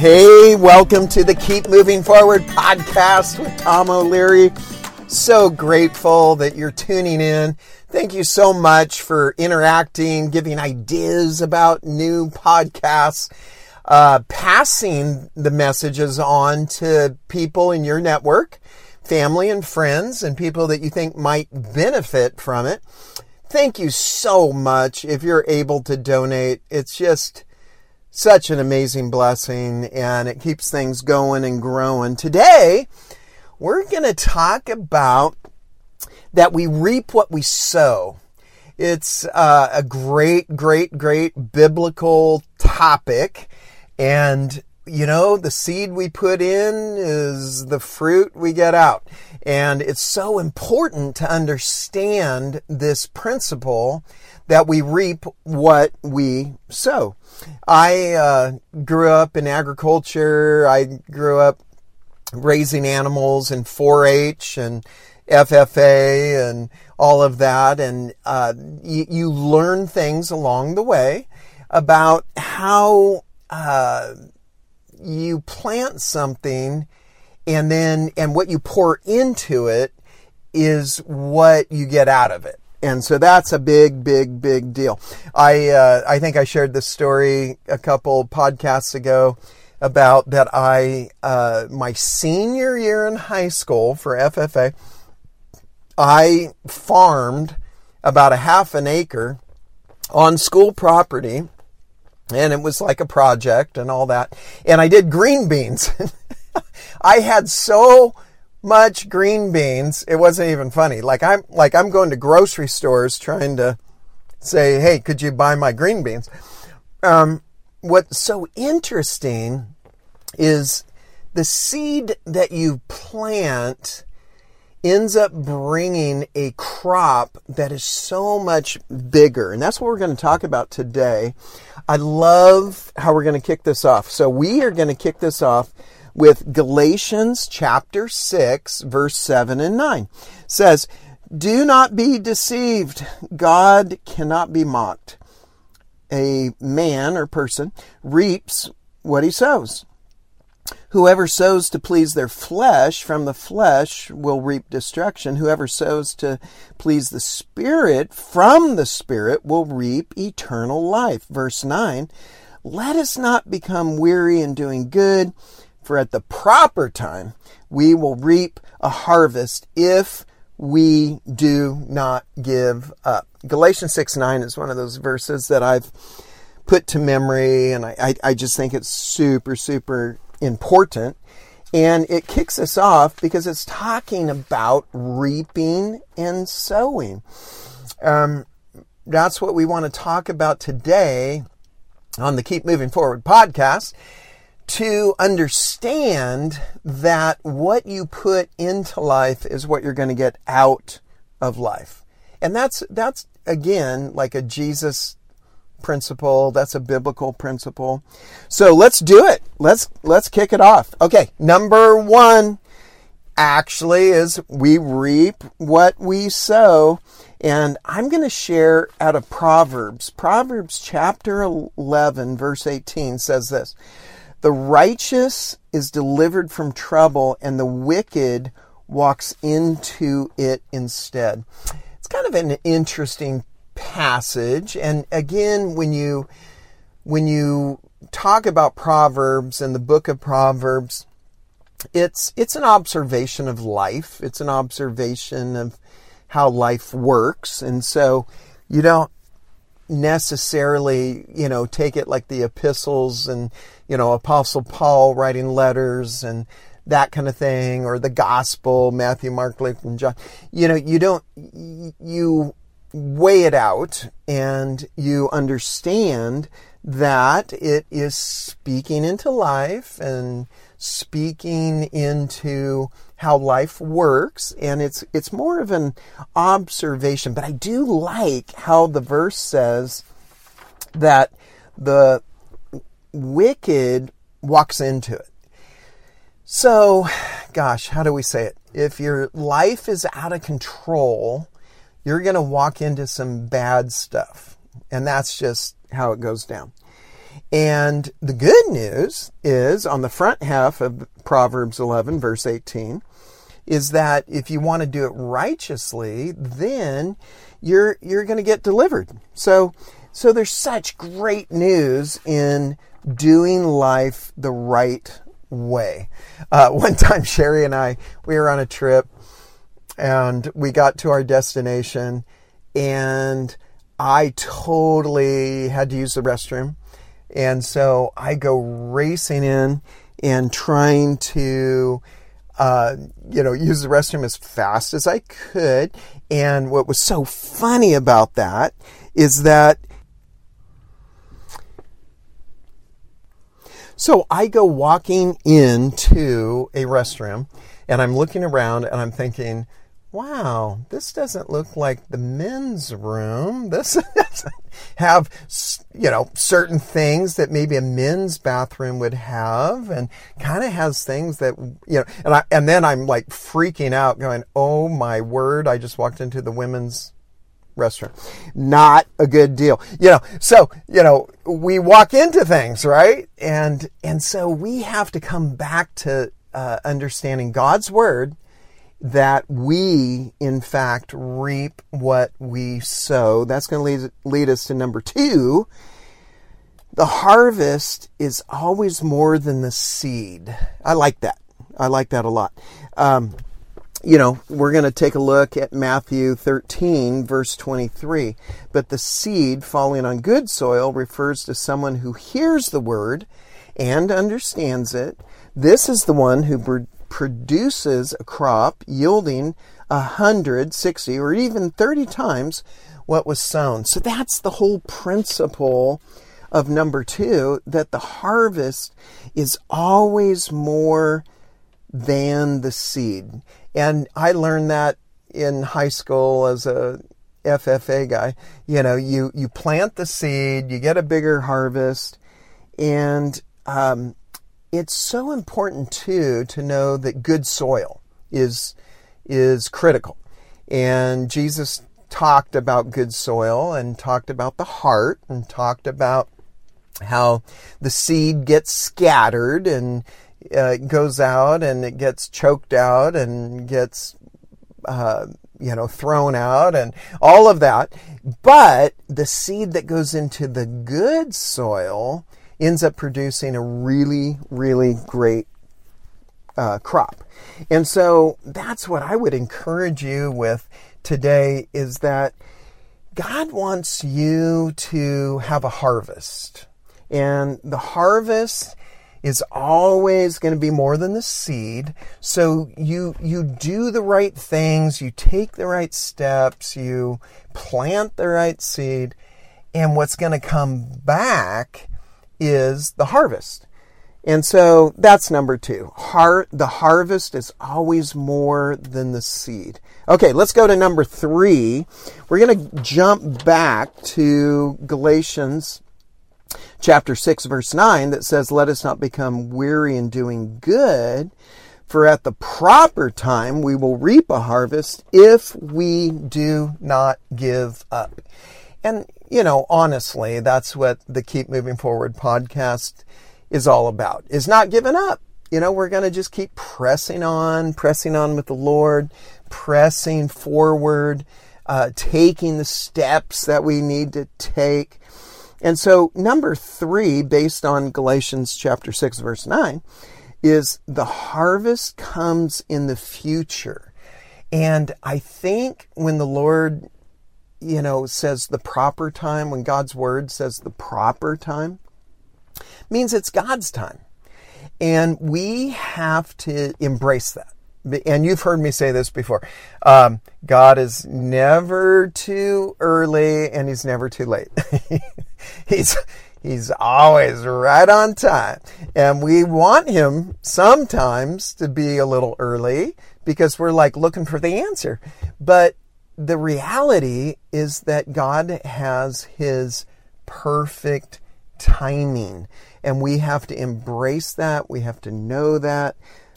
Hey, welcome to the Keep Moving Forward podcast with Thom O'Leary. So grateful that you're tuning in. Thank you so much for interacting, giving ideas about new podcasts, uh, passing the messages on to people in your network, family and friends, and people that you think might benefit from it. Thank you so much if you're able to donate. It's just, such an amazing blessing and it keeps things going and growing. Today, we're going to talk about that we reap what we sow. It's uh, a great, great, great biblical topic. And, you know, the seed we put in is the fruit we get out. And it's so important to understand this principle that we reap what we sow. I uh, grew up in agriculture. I grew up raising animals in 4-H and FFA and all of that. And uh, you, you, learn things along the way about how uh, you plant something and then and what you pour into it is what you get out of it. And so that's a big, big, big deal. I uh, I think I shared this story a couple podcasts ago about that I uh, my senior year in high school for FFA, I farmed about a half an acre on school property, and it was like a project and all that. And I did green beans. I had so much green beans. It wasn't even funny. Like I'm like I'm going to grocery stores trying to say, "Hey, could you buy my green beans?" Um, what's so interesting is the seed that you plant ends up bringing a crop that is so much bigger. And that's what we're going to talk about today. I love how we're going to kick this off. So we are going to kick this off with Galatians chapter 6 verse 7 and 9. It says, "Do not be deceived. God cannot be mocked. A man or person reaps what he sows. Whoever sows to please their flesh from the flesh will reap destruction. Whoever sows to please the Spirit from the Spirit will reap eternal life. Verse 9 Let us not become weary in doing good, for at the proper time we will reap a harvest if we do not give up. Galatians 6 9 is one of those verses that I've put to memory, and I, I, I just think it's super, super important. And it kicks us off because it's talking about reaping and sowing. Um, that's what we want to talk about today on the Keep Moving Forward podcast to understand that what you put into life is what you're going to get out of life. And that's, that's again, like a Jesus principle. That's a biblical principle. So let's do it. Let's, let's kick it off. Okay. Number one actually is we reap what we sow. And I'm going to share out of Proverbs. Proverbs chapter 11 verse 18 says this. The righteous is delivered from trouble, and the wicked walks into it instead. It's kind of an interesting passage. And again, when you when you talk about Proverbs and the book of Proverbs, it's it's an observation of life. It's an observation of how life works. And so you don't necessarily, you know, take it like the epistles and, you know, Apostle Paul writing letters and that kind of thing, or the gospel, Matthew, Mark, Luke, and John. You know, you don't, you weigh it out and you understand that it is speaking into life and speaking into how life works and it's it's more of an observation but I do like how the verse says that the wicked walks into it. So, gosh, how do we say it? If your life is out of control, you're going to walk into some bad stuff. And that's just how it goes down. And the good news is on the front half of Proverbs 11, verse 18, is that if you want to do it righteously, then you're you're going to get delivered. So so there's such great news in doing life the right way. Uh, one time, Sherry and I we were on a trip, and we got to our destination, and I totally had to use the restroom and so I go racing in and trying to, uh, you know, use the restroom as fast as I could. And what was so funny about that is that So I go walking into a restroom and I'm looking around and I'm thinking, wow, this doesn't look like the men's room. This doesn't have, you know, certain things that maybe a men's bathroom would have and kind of has things that, you know, and I, and then I'm like freaking out going, oh my word, I just walked into the women's restaurant. Not a good deal. You know, so, you know, we walk into things, right? And, and so we have to come back to uh, understanding God's word that we, in fact, reap what we sow. That's going to lead, lead us to number two. The harvest is always more than the seed. I like that. I like that a lot. Um, you know, we're going to take a look at Matthew 13, verse 23. But the seed falling on good soil refers to someone who hears the word and understands it. This is the one who produces a crop yielding a hundred, sixty, or even 30 times what was sown. So that's the whole principle of number two that the harvest is always more than the seed. And I learned that in high school as a FFA guy. You know, you, you plant the seed, you get a bigger harvest, and um, it's so important too to know that good soil is is critical. And Jesus talked about good soil and talked about the heart and talked about how the seed gets scattered and uh, goes out and it gets choked out and gets uh, you know thrown out and all of that but the seed that goes into the good soil ends up producing a really, really great uh, crop. And so that's what I would encourage you with today is that God wants you to have a harvest. And the harvest is always going to be more than the seed. So you you do the right things, you take the right steps, you plant the right seed, and what's going to come back is the harvest. And so that's number two. Har- the harvest is always more than the seed. Okay, let's go to number three. We're going to jump back to Galatians chapter 6, verse 9, that says, Let us not become weary in doing good, for at the proper time we will reap a harvest if we do not give up. And, you know, honestly, that's what the Keep Moving Forward podcast is all about, is not giving up. You know, we're going to just keep pressing on, pressing on with the Lord, pressing forward, uh, taking the steps that we need to take. And so, number three, based on Galatians chapter 6, verse 9, is the harvest comes in the future. And I think when the Lord you know, says the proper time, when God's word says the proper time, means it's God's time. And we have to embrace that. And you've heard me say this before. Um, God is never too early and he's never too late. he's, he's always right on time. And we want him sometimes to be a little early because we're like looking for the answer. But the reality is that God has His perfect timing. And we have to embrace that. We have to know that.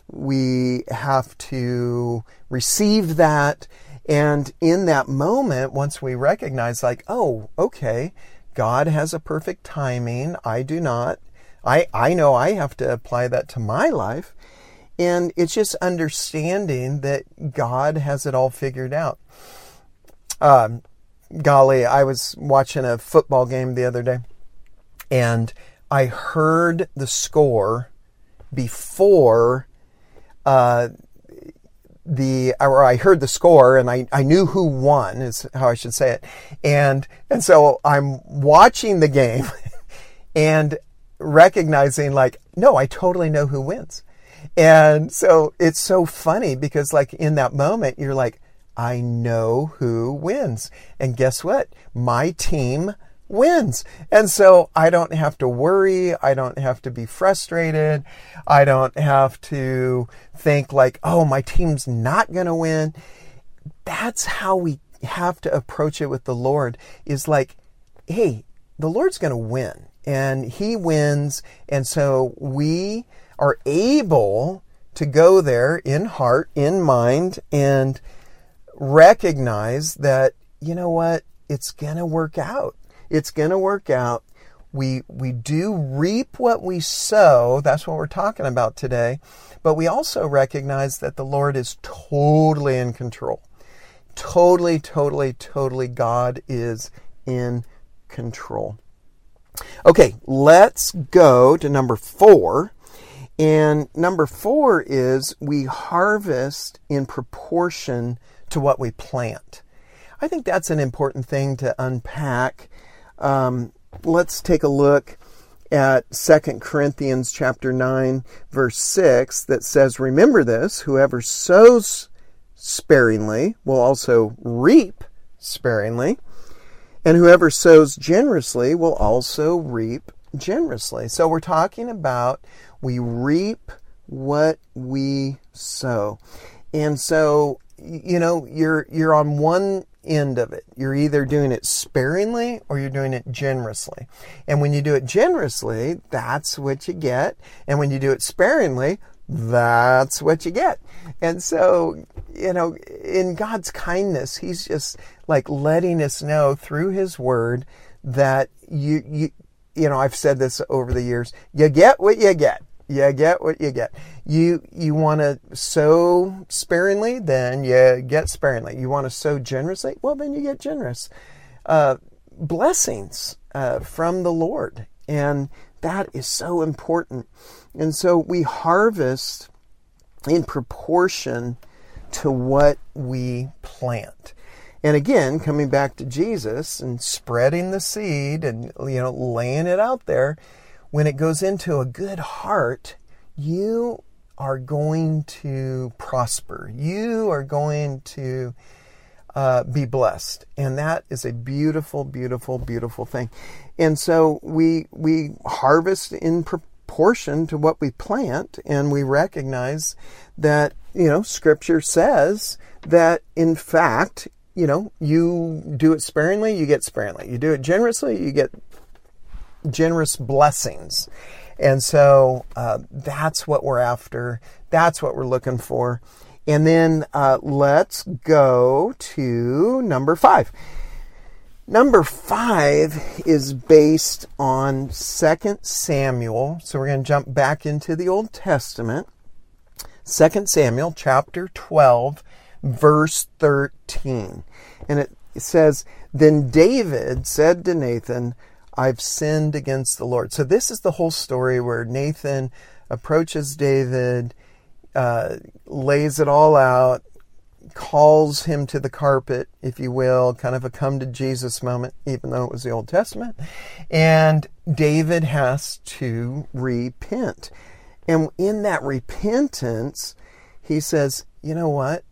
We have to receive that. And in that moment, once we recognize, like, oh, okay, God has a perfect timing. I do not. I, I know I have to apply that to my life. And it's just understanding that God has it all figured out. Um, golly, I was watching a football game the other day and I heard the score before uh, the or I heard the score and I, I knew who won is how I should say it. And and so I'm watching the game and recognizing like, no, I totally know who wins. And so it's so funny because like in that moment you're like, I know who wins. And guess what? My team wins. And so I don't have to worry. I don't have to be frustrated. I don't have to think like, oh, my team's not going to win. That's how we have to approach it with the Lord is like, hey, the Lord's going to win and he wins. And so we are able to go there in heart, in mind, and recognize that, you know what, it's going to work out. It's going to work out. We, we do reap what we sow. That's what we're talking about today. But we also recognize that the Lord is totally in control. Totally, totally, totally, God is in control. Okay, let's go to number four. And number four is we harvest in proportion to what we plant. I think that's an important thing to unpack um, let's take a look at 2 Corinthians chapter 9 verse 6 that says remember this whoever sows sparingly will also reap sparingly and whoever sows generously will also reap generously. So we're talking about we reap what we sow. And so you know you're you're on one end of it. You're either doing it sparingly or you're doing it generously. And when you do it generously, that's what you get. And when you do it sparingly, that's what you get. And so, you know, in God's kindness, He's just like letting us know through His Word that you, you, you know, I've said this over the years, you get what you get. You get what you get. You you want to sow sparingly, then you get sparingly. You want to sow generously, well, then you get generous. Uh, blessings uh, from the Lord, and that is so important. And so we harvest in proportion to what we plant. And again, coming back to Jesus and spreading the seed and you know laying it out there when it goes into a good heart, you are going to prosper. You are going to uh, be blessed, and that is a beautiful, beautiful, beautiful thing. And so we we harvest in proportion to what we plant, and we recognize that you know Scripture says that in fact you know you do it sparingly, you get sparingly. You do it generously, you get generous blessings. And so uh, that's what we're after. That's what we're looking for. And then uh, let's go to number five. Number five is based on 2 Samuel. So we're going to jump back into the Old Testament. 2 Samuel chapter 12, verse 13. And it says, Then David said to Nathan, I've sinned against the Lord. So this is the whole story where Nathan approaches David, uh, lays it all out, calls him to the carpet, if you will, kind of a come to Jesus moment, even though it was the Old Testament. And David has to repent. And in that repentance, he says, you know what?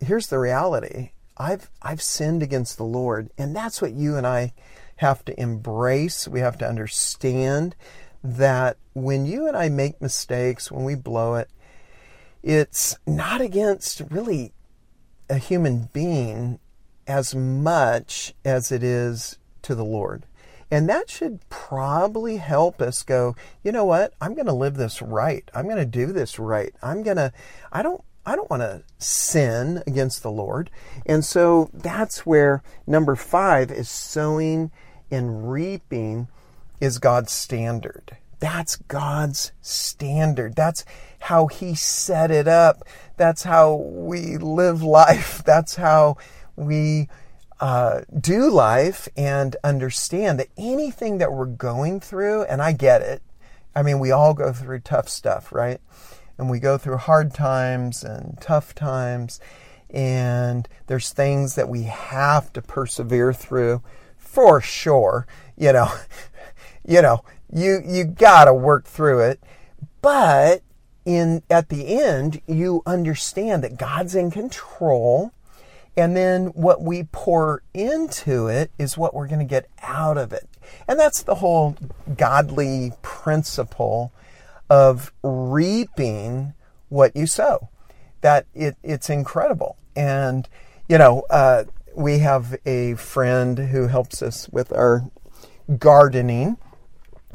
Here's the reality. I've I've sinned against the Lord. And that's what you and I have to embrace, we have to understand that when you and I make mistakes, when we blow it, it's not against really a human being as much as it is to the Lord. And that should probably help us go, you know what? I'm going to live this right. I'm going to do this right. I'm going to, I don't, I don't want to sin against the Lord. And so that's where number five is sowing and reaping is God's standard. That's God's standard. That's how He set it up. That's how we live life. That's how we uh, do life and understand that anything that we're going through, and I get it. I mean, we all go through tough stuff, right? And we go through hard times and tough times. And there's things that we have to persevere through for sure. You know, you know, you, you gotta work through it. But in, at the end, you understand that God's in control and then what we pour into it is what we're going to get out of it. And that's the whole godly principle of reaping what you sow. That it, it's incredible. And, you know, uh, we have a friend who helps us with our gardening.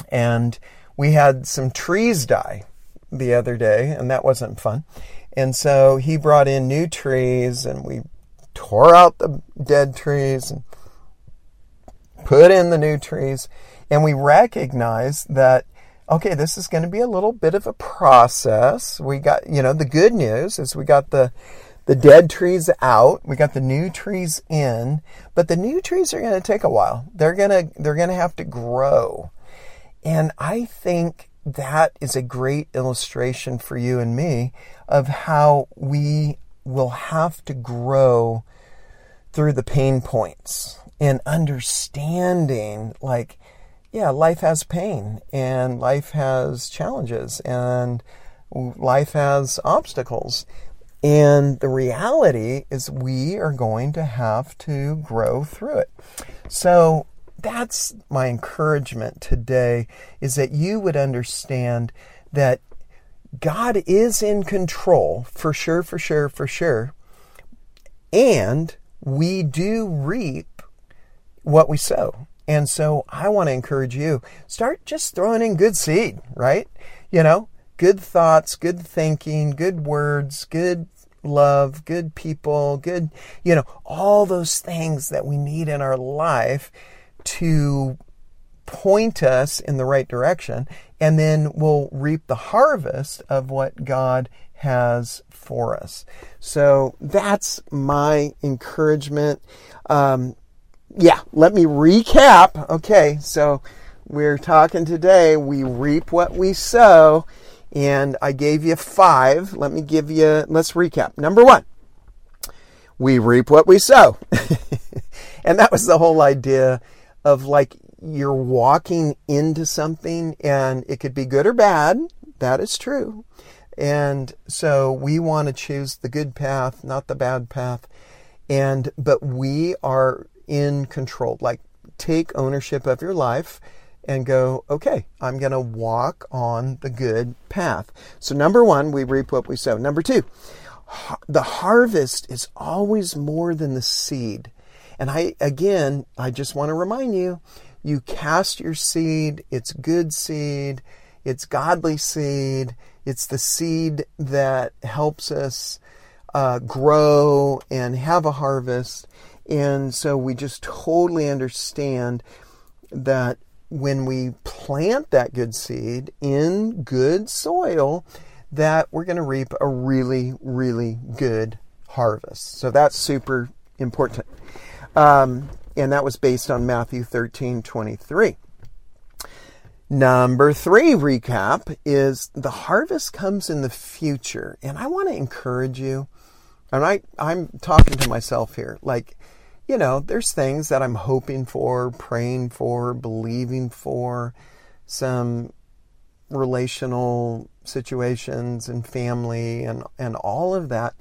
And we had some trees die the other day, and that wasn't fun. And so he brought in new trees, and we tore out the dead trees and put in the new trees. And we recognize that, okay, this is going to be a little bit of a process. We got, you know, the good news is we got the, the dead trees out. We got the new trees in, but the new trees are going to take a while. They're going to, they're going to have to grow. And I think that is a great illustration for you and me of how we will have to grow through the pain points and understanding like yeah life has pain and life has challenges and life has obstacles and the reality is we are going to have to grow through it so that's my encouragement today is that you would understand that God is in control for sure, for sure, for sure. And we do reap what we sow. And so I want to encourage you start just throwing in good seed, right? You know, good thoughts, good thinking, good words, good love, good people, good, you know, all those things that we need in our life to point us in the right direction, and then we'll reap the harvest of what God has for us. So that's my encouragement. Um, yeah, let me recap. Okay, so we're talking today, we reap what we sow, and I gave you five. Let me give you, let's recap. Number one, we reap what we sow. and that was the whole idea of like you're walking into something and it could be good or bad. That is true. And so we want to choose the good path, not the bad path. And, but we are in control. Like take ownership of your life and go, okay, I'm going to walk on the good path. So number one, we reap what we sow. Number two, the harvest is always more than the seed. And I, again, I just want to remind you, you cast your seed, it's good seed, it's godly seed, it's the seed that helps us uh, grow and have a harvest. And so we just totally understand that when we plant that good seed in good soil, that we're going to reap a really, really good harvest. So that's super important. Um, and that was based on Matthew 13 23. Number three recap is the harvest comes in the future. And I want to encourage you, and I, I'm talking to myself here, like, you know, there's things that I'm hoping for, praying for, believing for, some relational situations and family and, and all of that.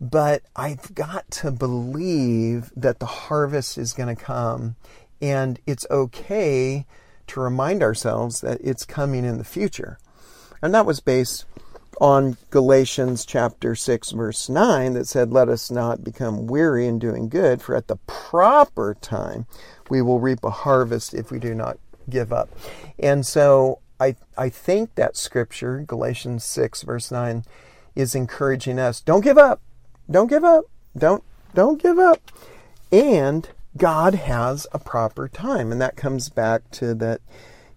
But I've got to believe that the harvest is going to come. And it's okay to remind ourselves that it's coming in the future. And that was based on Galatians chapter 6, verse 9, that said, Let us not become weary in doing good, for at the proper time we will reap a harvest if we do not give up. And so I, I think that scripture, Galatians 6, verse 9, is encouraging us don't give up. Don't give up. Don't don't give up. And God has a proper time, and that comes back to that.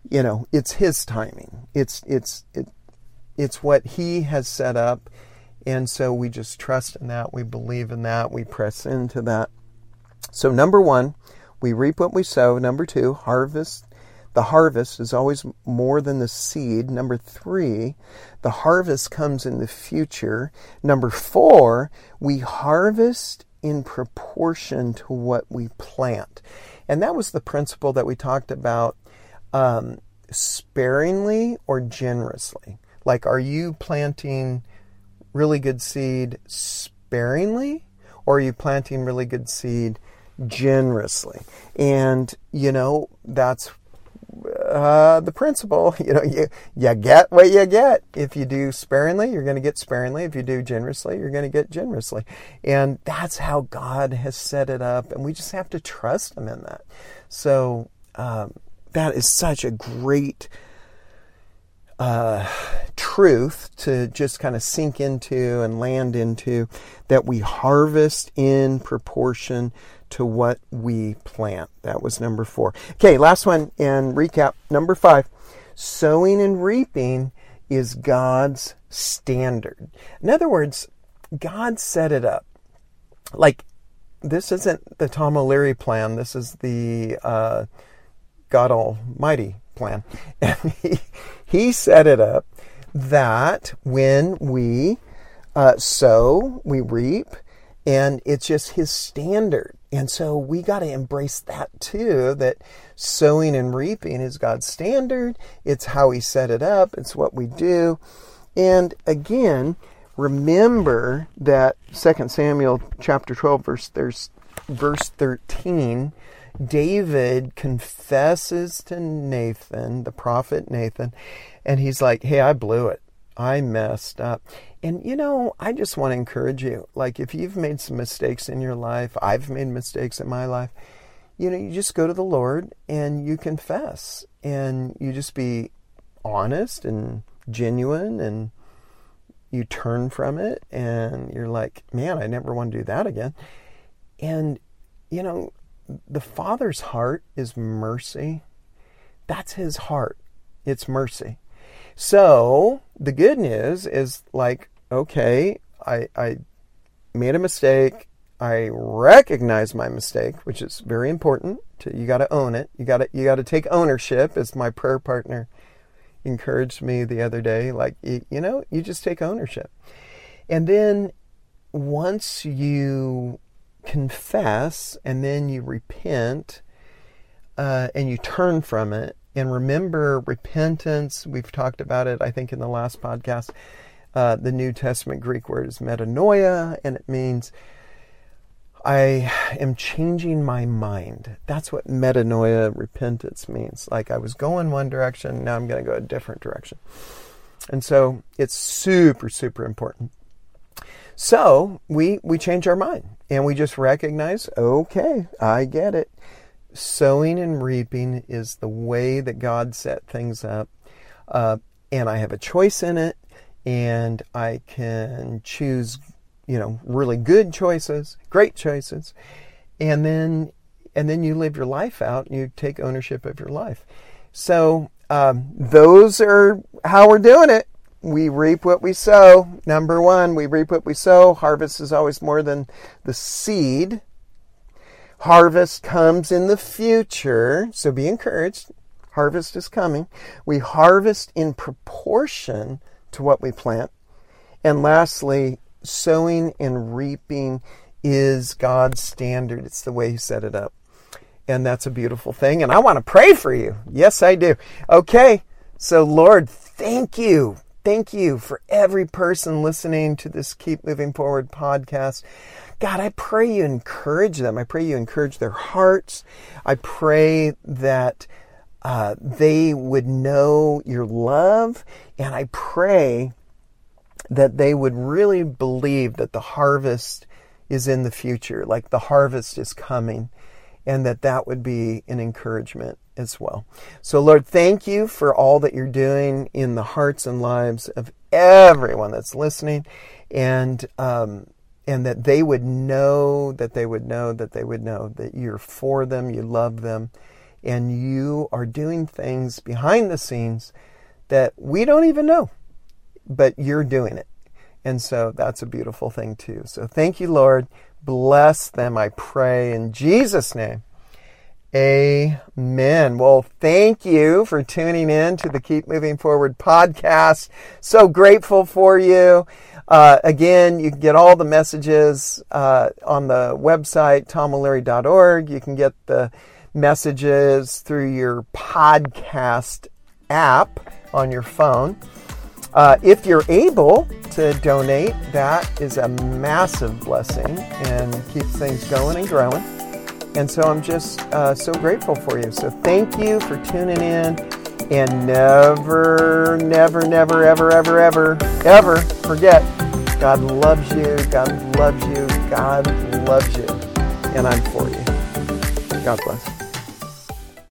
You know, it's His timing. It's it's it, it's what He has set up, and so we just trust in that. We believe in that. We press into that. So number one, we reap what we sow. Number two, harvest. The harvest is always more than the seed. Number three, the harvest comes in the future. Number four, we harvest in proportion to what we plant. And that was the principle that we talked about um, sparingly or generously. Like, are you planting really good seed sparingly or are you planting really good seed generously? And, you know, that's uh, the principle. You know, you, you get what you get. If you do sparingly, you're going to get sparingly. If you do generously, you're going to get generously. And that's how God has set it up. And we just have to trust Him in that. So um, that is such a great uh, truth to just kind of sink into and land into that we harvest in proportion to what we plant. That was number four. Okay, last one and recap. Number five sowing and reaping is God's standard. In other words, God set it up. Like, this isn't the Thom O'Leary plan, this is the uh, God Almighty plan. And he, he set it up that when we uh, sow, we reap, and it's just his standard. And so we got to embrace that too that sowing and reaping is God's standard. It's how he set it up, it's what we do. And again, remember that 2 Samuel chapter 12 verse there's verse 13 David confesses to Nathan, the prophet Nathan, and he's like, "Hey, I blew it. I messed up." And you know, I just want to encourage you. Like, if you've made some mistakes in your life, I've made mistakes in my life, you know, you just go to the Lord and you confess and you just be honest and genuine and you turn from it and you're like, man, I never want to do that again. And, you know, the Father's heart is mercy. That's his heart. It's mercy. So the good news is like, okay, I, I made a mistake. I recognize my mistake, which is very important. To, you got to own it. You got to you got to take ownership. As my prayer partner encouraged me the other day, like you, you know, you just take ownership. And then once you confess and then you repent uh, and you turn from it and remember repentance we've talked about it i think in the last podcast uh, the New Testament Greek word is metanoia, and it means I am changing my mind. That's what metanoia, repentance means. Like I was going one direction, now I'm going to go a different direction. And so it's super, super important. So we, we change our mind and we just recognize, okay, I get it. Sowing and reaping is the way that God set things up. Uh, and I have a choice in it and I can choose, you know, really good choices, great choices, and then and then you live your life out and you take ownership of your life. So um, those are how we're doing it. We reap what we sow. Number one, we reap what we sow. Harvest is always more than the seed. Harvest comes in the future, so be encouraged. Harvest is coming. We harvest in proportion to what we plant. And lastly, sowing and reaping is God's standard. It's the way He set it up. And that's a beautiful thing. And I want to pray for you. Yes, I do. Okay. So, Lord, thank you. Thank you for every person listening to this Keep Moving Forward podcast. God, I pray you encourage them. I pray you encourage their hearts. I pray that uh, they would know your love. And I pray that they would really believe that the harvest is in the future, like the harvest is coming, and that that would be an encouragement as well. So, Lord, thank you for all that you're doing in the hearts and lives of everyone that's listening. And, um, and that they would know, that they would know, that they would know that you're for them, you love them, and you are doing things behind the scenes that we don't even know, but you're doing it. And so that's a beautiful thing too. So thank you, Lord. Bless them, I pray, in Jesus' name. Amen. Well, thank you for tuning in to the Keep Moving Forward podcast. So grateful for you. Uh, again, you can get all the messages uh, on the website, thomoleary.org. You can get the messages through your podcast app on your phone. Uh, if you're able to donate, that is a massive blessing and keeps things going and growing. And so I'm just uh, so grateful for you. So thank you for tuning in. And never, never, never, ever, ever, ever, ever forget God loves you. God loves you. God loves you. And I'm for you. God bless.